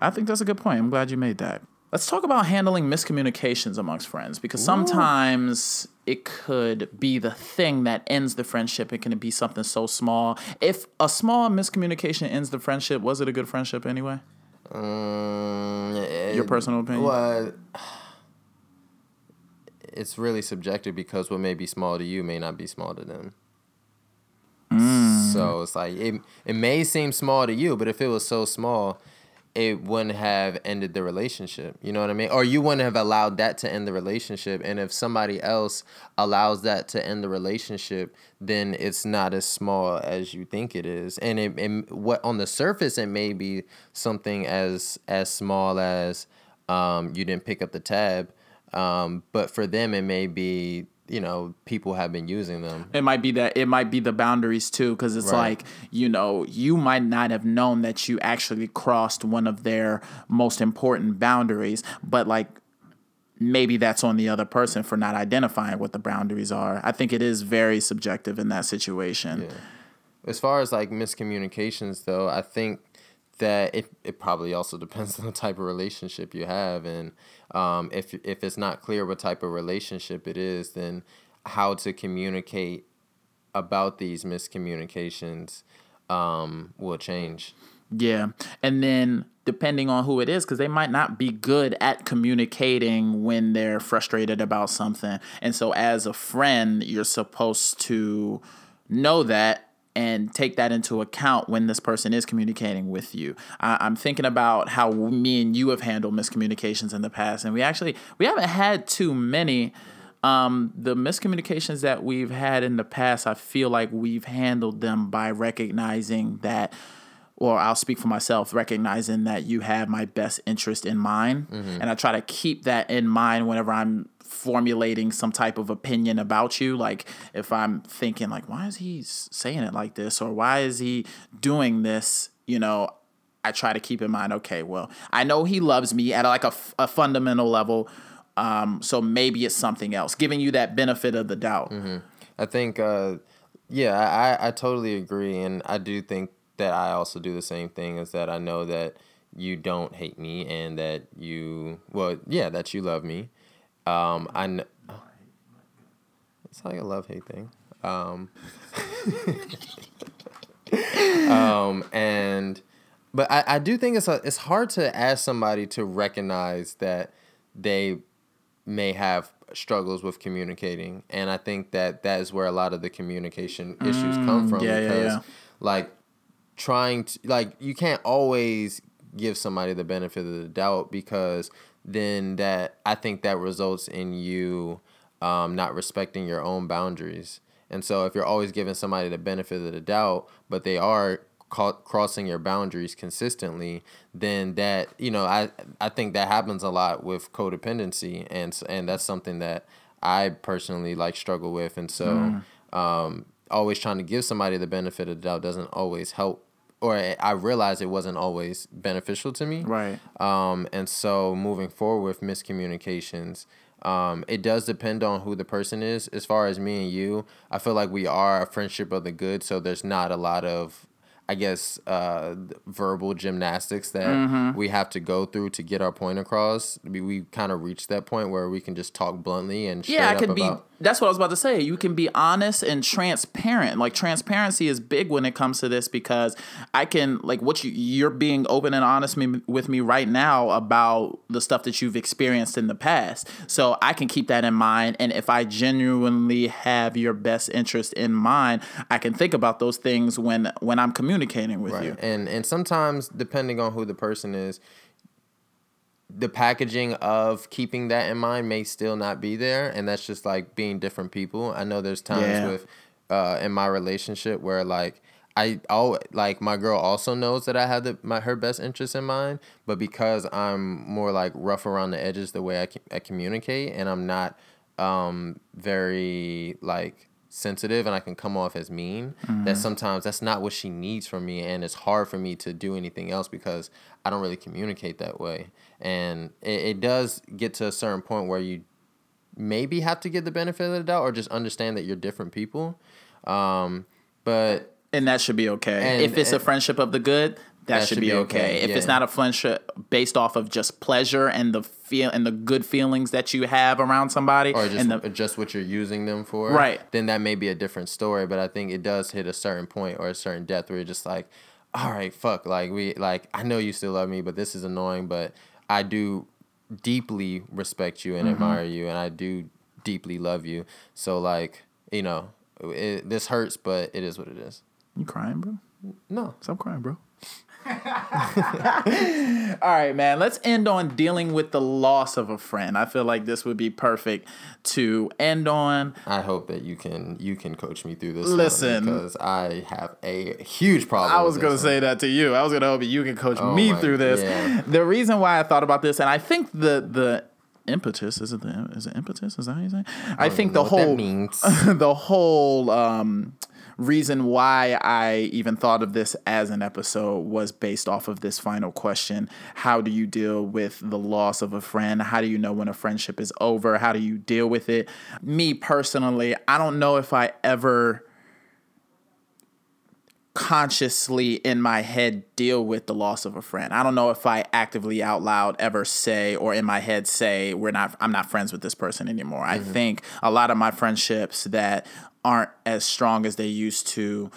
I think that's a good point. I'm glad you made that Let's talk about handling miscommunications amongst friends because sometimes it could be the thing that ends the friendship. It can be something so small. If a small miscommunication ends the friendship, was it a good friendship anyway? Um, it, Your personal opinion? Well, it's really subjective because what may be small to you may not be small to them. Mm. So it's like it, it may seem small to you, but if it was so small, it wouldn't have ended the relationship. You know what I mean? Or you wouldn't have allowed that to end the relationship. And if somebody else allows that to end the relationship, then it's not as small as you think it is. And it, it what on the surface it may be something as as small as um, you didn't pick up the tab. Um, but for them it may be you know people have been using them it might be that it might be the boundaries too because it's right. like you know you might not have known that you actually crossed one of their most important boundaries but like maybe that's on the other person for not identifying what the boundaries are i think it is very subjective in that situation yeah. as far as like miscommunications though i think that it, it probably also depends on the type of relationship you have. And um, if if it's not clear what type of relationship it is then how to communicate about these miscommunications um, will change. Yeah. And then depending on who it is because they might not be good at communicating when they're frustrated about something. And so as a friend you're supposed to know that and take that into account when this person is communicating with you. I, am thinking about how me and you have handled miscommunications in the past, and we actually we haven't had too many. Um, the miscommunications that we've had in the past, I feel like we've handled them by recognizing that or I'll speak for myself, recognizing that you have my best interest in mind. Mm-hmm. And I try to keep that in mind whenever I'm formulating some type of opinion about you. Like if I'm thinking like, why is he saying it like this? Or why is he doing this? You know, I try to keep in mind, okay, well, I know he loves me at like a, a fundamental level. Um, so maybe it's something else, giving you that benefit of the doubt. Mm-hmm. I think, uh, yeah, I, I totally agree. And I do think that I also do the same thing is that I know that you don't hate me and that you well yeah that you love me um I know it's like a love hate thing um um and but I, I do think it's a, it's hard to ask somebody to recognize that they may have struggles with communicating and I think that that is where a lot of the communication issues come mm, from yeah, because yeah, yeah. like trying to like you can't always give somebody the benefit of the doubt because then that I think that results in you um, not respecting your own boundaries. And so if you're always giving somebody the benefit of the doubt, but they are ca- crossing your boundaries consistently, then that you know I I think that happens a lot with codependency, and and that's something that I personally like struggle with, and so mm. um, always trying to give somebody the benefit of the doubt doesn't always help or I realized it wasn't always beneficial to me. Right. Um, and so moving forward with miscommunications, um, it does depend on who the person is. As far as me and you, I feel like we are a friendship of the good, so there's not a lot of I guess uh, verbal gymnastics that mm-hmm. we have to go through to get our point across. We, we kind of reached that point where we can just talk bluntly and yeah, I could be. That's what I was about to say. You can be honest and transparent. Like transparency is big when it comes to this because I can like what you you're being open and honest me, with me right now about the stuff that you've experienced in the past. So I can keep that in mind. And if I genuinely have your best interest in mind, I can think about those things when when I'm communicating with right. you. And and sometimes depending on who the person is, the packaging of keeping that in mind may still not be there and that's just like being different people i know there's times yeah. with uh in my relationship where like I oh like my girl also knows that I have the my her best interest in mind, but because I'm more like rough around the edges the way I, I communicate and I'm not um very like sensitive and I can come off as mean, mm-hmm. that sometimes that's not what she needs from me and it's hard for me to do anything else because I don't really communicate that way. And it, it does get to a certain point where you maybe have to get the benefit of the doubt or just understand that you're different people. Um, but and that should be okay. And, if it's and, a friendship of the good, that, that should, should, be, okay. okay. If yeah. it's not a friendship based off of just pleasure and the feel and the good feelings that you have around somebody, or just and the, just what you're using them for, right? Then that may be a different story. But I think it does hit a certain point or a certain depth where you're just like, all right, fuck, like we like I know you still love me, but this is annoying, but I do deeply respect you and mm-hmm. admire you, and I do deeply love you. So like you know, it, this hurts, but it is what it is. You crying, bro? No, stop crying, bro. All right, man. Let's end on dealing with the loss of a friend. I feel like this would be perfect to end on. I hope that you can you can coach me through this. Listen, because I have a huge problem. I was gonna say that to you. I was gonna hope that you can coach oh me my, through this. Yeah. The reason why I thought about this, and I think the the impetus is it the is it impetus is that how you say? I, I think the whole the whole um reason why I even thought of this as an episode was based off of this final question. How do you deal with the loss of a friend? How do you know when a friendship is over? How do you deal with it? Me personally, I don't know if I ever consciously in my head deal with the loss of a friend. I don't know if I actively out loud ever say or in my head say we're not I'm not friends with this person anymore. I mm-hmm. think a lot of my friendships that aren't as strong as they used to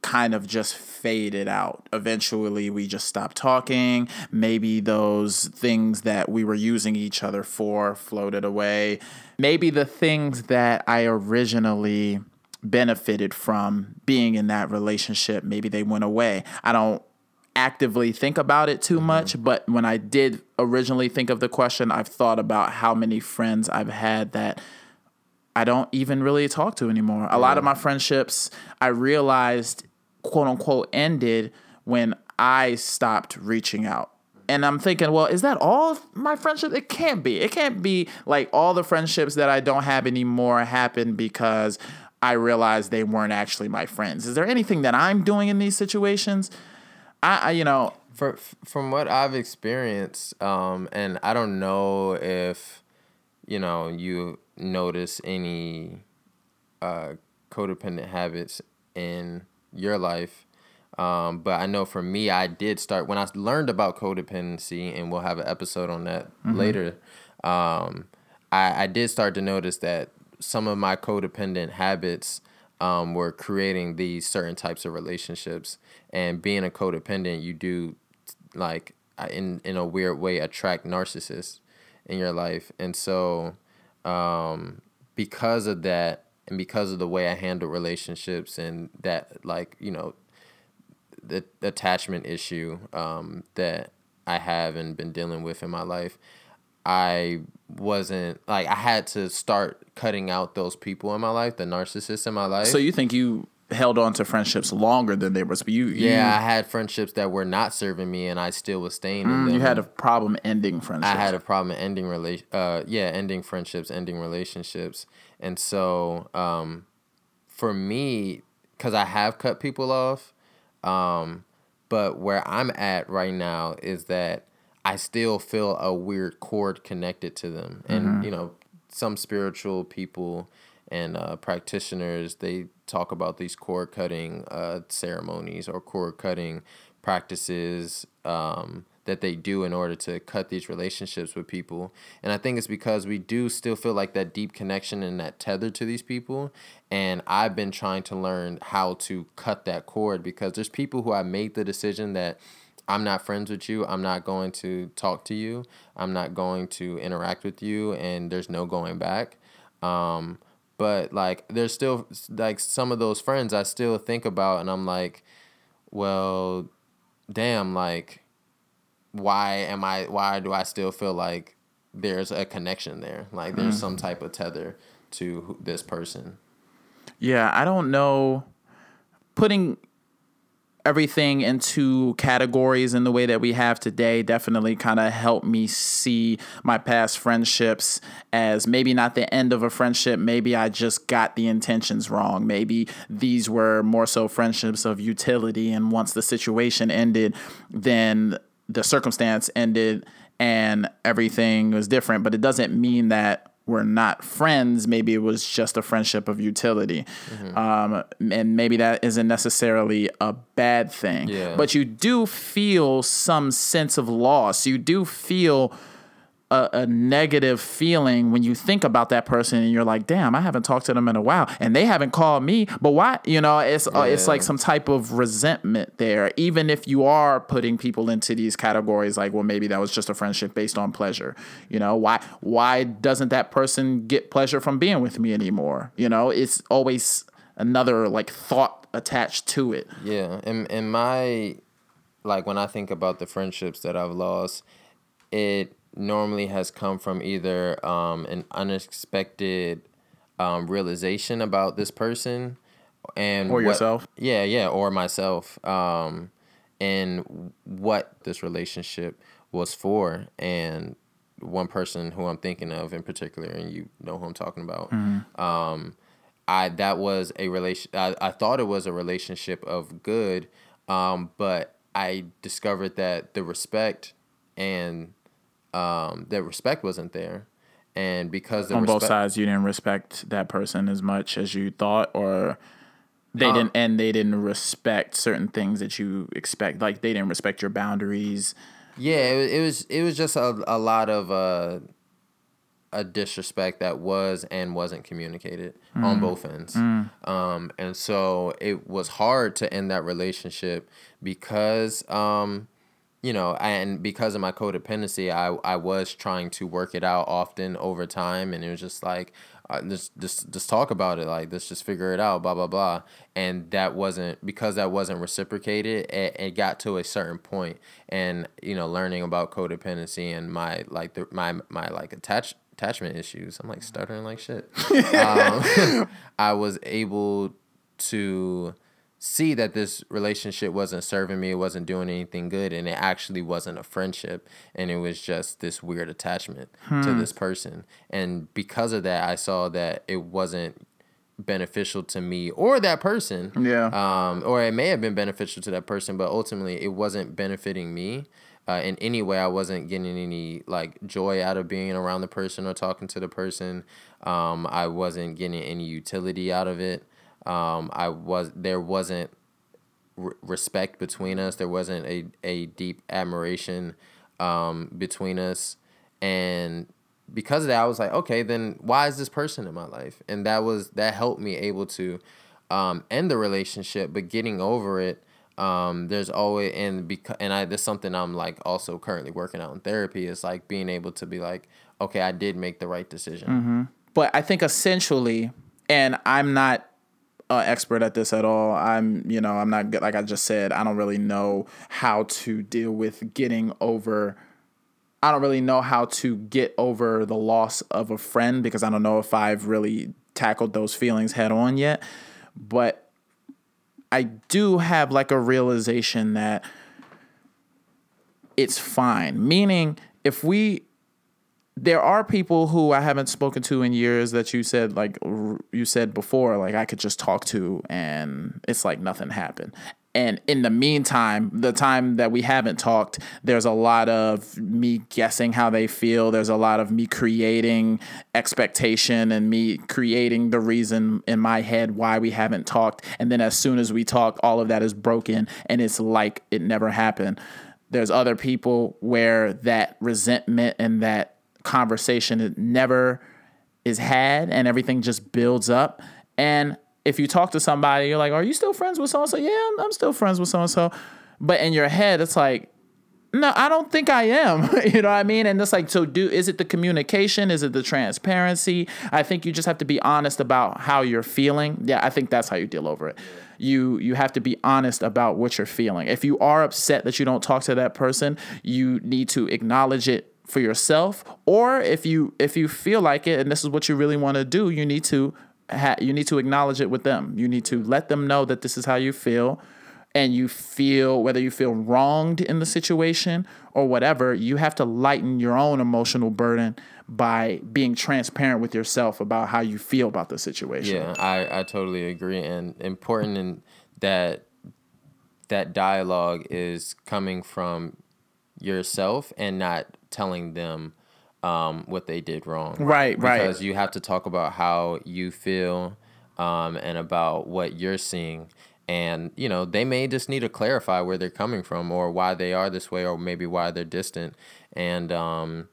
kind of just faded out. Eventually, we just stopped talking. Maybe those things that we were using each other for floated away. Maybe the things that I originally benefited from being in that relationship, maybe they went away. I don't actively think about it too much, mm-hmm. but when I did originally think of the question, I've thought about how many friends I've had that I don't even really talk to anymore. A lot of my friendships I realized quote unquote ended when I stopped reaching out. And I'm thinking, well, is that all of my friendship? It can't be. It can't be like all the friendships that I don't have anymore happen because I realized they weren't actually my friends. Is there anything that I'm doing in these situations? I, I you know, For, from what I've experienced, um, and I don't know if you know you notice any uh, codependent habits in your life, um, but I know for me, I did start when I learned about codependency, and we'll have an episode on that later. Um, I, I did start to notice that some of my codependent habits um, were creating these certain types of relationships. And being a codependent, you do like in in a weird way attract narcissists in your life, and so um, because of that, and because of the way I handle relationships, and that like you know the attachment issue um, that I have and been dealing with in my life, I wasn't like I had to start cutting out those people in my life, the narcissists in my life. so you think you held on to friendships longer than they were. But you, you, yeah, I had friendships that were not serving me, and I still was staying in them. Mm, you had a problem ending friendships. I had a problem ending relation. Uh, yeah, ending friendships, ending relationships, and so um, for me, because I have cut people off, um, but where I'm at right now is that I still feel a weird cord connected to them, and you know, some spiritual people and uh, practitioners they talk about these cord cutting uh, ceremonies or cord cutting practices um, that they do in order to cut these relationships with people. And I think it's because we do still feel like that deep connection and that tether to these people. And I've been trying to learn how to cut that cord because there's people who I made the decision that I'm not friends with you. I'm not going to talk to you. I'm not going to interact with you. And there's no going back. Um, but like, there's still like some of those friends I still think about, and I'm like, well, damn, like, why am I? Why do I still feel like there's a connection there? Like, there's mm-hmm. some type of tether to this person. Yeah, I don't know. Putting everything into categories in the way that we have today definitely kind of helped me see my past friendships as maybe not the end of a friendship. Maybe I just got the intentions wrong. Maybe these were more so friendships of utility. And once the situation ended, then the circumstance ended and everything was different. But it doesn't mean that we're not friends. Maybe it was just a friendship of utility. Um, and maybe that isn't necessarily a bad thing. Yeah. But you do feel some sense of loss. You do feel a, a negative feeling when you think about that person and you're like, damn, I haven't talked to them in a while and they haven't called me. But why? You know, it's uh, it's like some type of resentment there. Even if you are putting people into these categories, like, well, maybe that was just a friendship based on pleasure. You know, why why doesn't that person get pleasure from being with me anymore? You know, it's always another like thought attached to it. Yeah, in in my like when I think about the friendships that I've lost, it normally has come from either um, an unexpected um, realization about this person and Or what- yourself. Yeah, yeah, or myself. Um, and what this relationship was for, and one person who I'm thinking of in particular, and you know who I'm talking about. Um, I that was a relation. I, I thought it was a relationship of good, um, but I discovered that the respect and um, that respect wasn't there, and because On both sides, you didn't respect that person as much as you thought, or they Um, didn't and they didn't respect certain things that you expect like they didn't respect your boundaries. Yeah, it, it was it was just a, a lot of uh, a disrespect that was and wasn't communicated on both ends. Um, and so it was hard to end that relationship because um, you know, and because of my codependency, I I was trying to work it out often over time, and it was just like. Uh, just, just, just talk about it. Like, let's just figure it out. Blah blah blah. And that wasn't because that wasn't reciprocated. It, it got to a certain point, and you know, learning about codependency and my like the my my like attach attachment issues. I'm like stuttering like shit. um, I was able to see that this relationship wasn't serving me, it wasn't doing anything good, and it actually wasn't a friendship, and it was just this weird attachment to this person. And because of that, I saw that it wasn't beneficial to me or that person. Yeah. Um, or it may have been beneficial to that person, but ultimately it wasn't benefiting me. Uh, in any way, I wasn't getting any like joy out of being around the person or talking to the person. Um, I wasn't getting any utility out of it. Um, I was there wasn't re- respect between us. There wasn't a, a deep admiration um, between us, and because of that, I was like, okay, then why is this person in my life? And that was that helped me able to um, end the relationship, but getting over it. Um, there's always and because and I this is something I'm like also currently working out in therapy is like being able to be like, okay, I did make the right decision. but I think essentially, and I'm not expert at this at all. I'm, you know, I'm not good. Like I just said, I don't really know how to deal with getting over. I don't really know how to get over the loss of a friend because I don't know if I've really tackled those feelings head on yet. But I do have like a realization that it's fine. Meaning, if we there are people who I haven't spoken to in years that you said like you said before like I could just talk to and it's like nothing happened. And in the meantime, the time that we haven't talked, there's a lot of me guessing how they feel. There's a lot of me creating expectation and me creating the reason in my head why we haven't talked. And then as soon as we talk, all of that is broken and it's like it never happened. There's other people where that resentment and that conversation it never is had and everything just builds up. And if you talk to somebody you're like are you still friends with so and so yeah I'm, I'm still friends with so and so but in your head it's like no i don't think i am. You know what i mean? And it's like so do is it the communication? Is it the transparency? I think you just have to be honest about how you're feeling. Yeah i think that's how you deal over it. You you have to be honest about what you're feeling. If you are upset that you don't talk to that person you need to acknowledge it for yourself or if you if you feel like it and this is what you really want to do you need to ha- you need to acknowledge it with them you need to let them know that this is how you feel and you feel whether you feel wronged in the situation or whatever you have to lighten your own emotional burden by being transparent with yourself about how you feel about the situation Yeah, I, I totally agree. And important in that that dialogue is coming from yourself and not telling them um, what they did wrong. Right, right. Because you have to talk about how you feel um, and about what you're seeing. And, you know, they may just need to clarify where they're coming from or why they are this way or maybe why they're distant. And, um,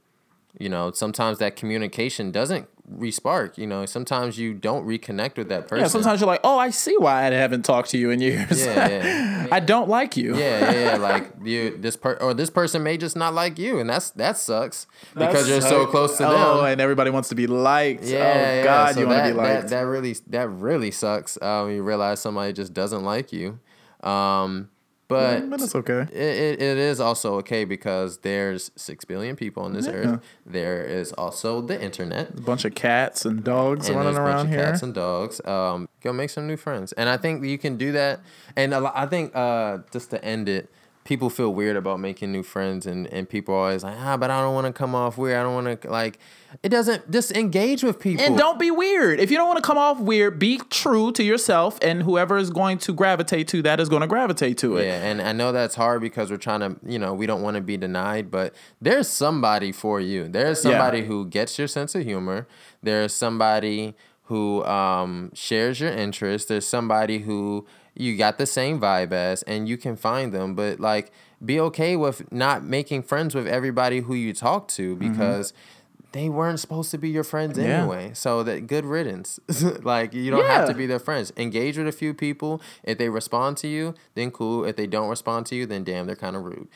you know, sometimes that communication doesn't respark. You know, sometimes you don't reconnect with that person. yeah sometimes you're like oh i see why i haven't talked to you in years Yeah, yeah. i don't like you Yeah, yeah, yeah. Like you, this per or this person may just not like you, and that's that sucks because you're so close to them. oh and everybody wants to be liked yeah, oh yeah. god So you want to be liked That, that really that really sucks. Uh, when you realize somebody just doesn't like you. Um, but but it's okay it, it, it is also okay because there's six billion people on this earth. There is also the internet. a bunch of cats and dogs and running around bunch of here cats and dogs. Um, go make some new friends, and I think you can do that. And I think uh, just to end it, people feel weird about making new friends, and and people are always like, ah, but I don't want to come off weird. I don't want to like. It doesn't just engage with people. And don't be weird. If you don't want to come off weird, be true to yourself, and whoever is going to gravitate to that is going to gravitate to it. Yeah, and I know that's hard because we're trying to, you know, we don't want to be denied, but there's somebody for you. There's somebody who gets your sense of humor. There's somebody who um, shares your interests There's somebody who you got the same vibe as, and you can find them. But like, be okay with not making friends with everybody who you talk to Mm-hmm. because. They weren't supposed to be your friends Yeah. anyway, so that good riddance. like you don't have to be their friends. Engage with a few people. If they respond to you, then cool. If they don't respond to you, then damn, they're kind of rude.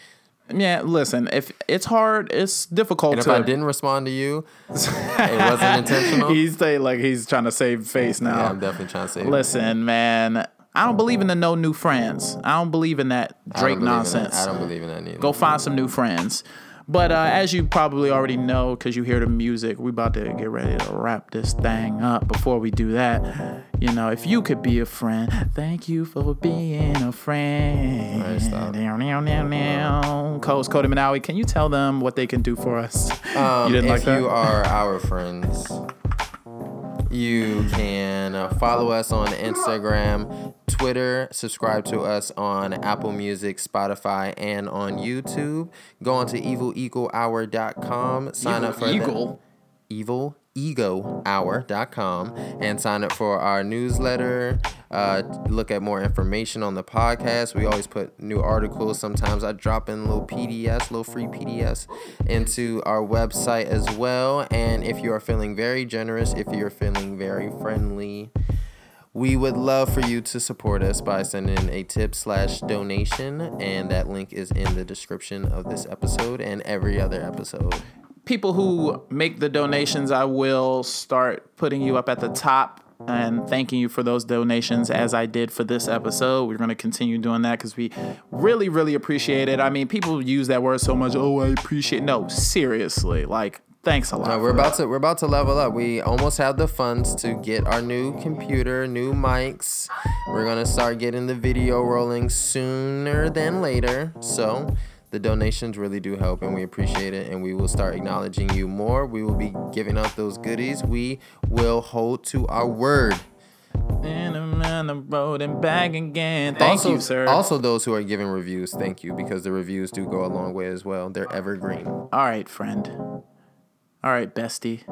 Yeah, listen, if it's hard, it's difficult And if to. I didn't respond to you, it wasn't intentional. he's like he's trying to save face now. yeah, I'm definitely trying to save. Listen, man, I don't believe in the no new friends. I don't believe in that Drake believe in that. nonsense. I don't believe in that neither. Go find some new friends. But uh, as you probably already know, because you hear the music, we about to get ready to wrap this thing up. Before we do that, you know, if you could be a friend, thank you for being a friend. Alright, stop. Down, down, down, down. Coach Cody Monowi, can you tell them what they can do for us? Um, you didn't if like that? you are our friends, you can uh, follow us on Instagram, Twitter, subscribe to us on Apple Music, Spotify, and on YouTube. Go on to evilegohour.com, sign up for Evil Ego. the evilegohour.com and sign up for our newsletter. Uh, look at more information on the podcast. We always put new articles. Sometimes I drop in little PDFs, little free PDFs into our website as well. And if you are feeling very generous, if you're feeling very friendly, we would love for you to support us by sending a tip slash donation, and that link is in the description of this episode and every other episode. People who make the donations, I will start putting you up at the top and thanking you for those donations as I did for this episode. We're going to continue doing that because we really, really appreciate it. I mean, people use that word so much. Oh, I appreciate. No, seriously, like thanks a lot. No, we're about to we're about to level up. We almost have the funds to get our new computer, new mics. We're gonna start getting the video rolling sooner than later. So the donations really do help and we appreciate it and we will start acknowledging you more. We will be giving out those goodies. We will hold to our word. And I'm on the road and back again. Thank also, you, sir. Also those who are giving reviews, thank you because the reviews do go a long way as well. They're evergreen. All right, friend. All right, bestie.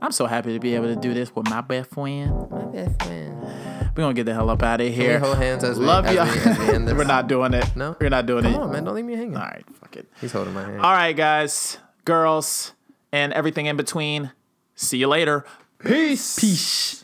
I'm so happy to be able to do this with my best friend. My best friend. We're gonna get the hell up out of here. hold hands as we- Love as you. we- as we end this? We're not doing it. No? we're not doing it. Come it. on, man, don't leave me hanging. All right, fuck it. He's holding my hand. All right, guys, girls, and everything in between. See you later. Peace. Peace.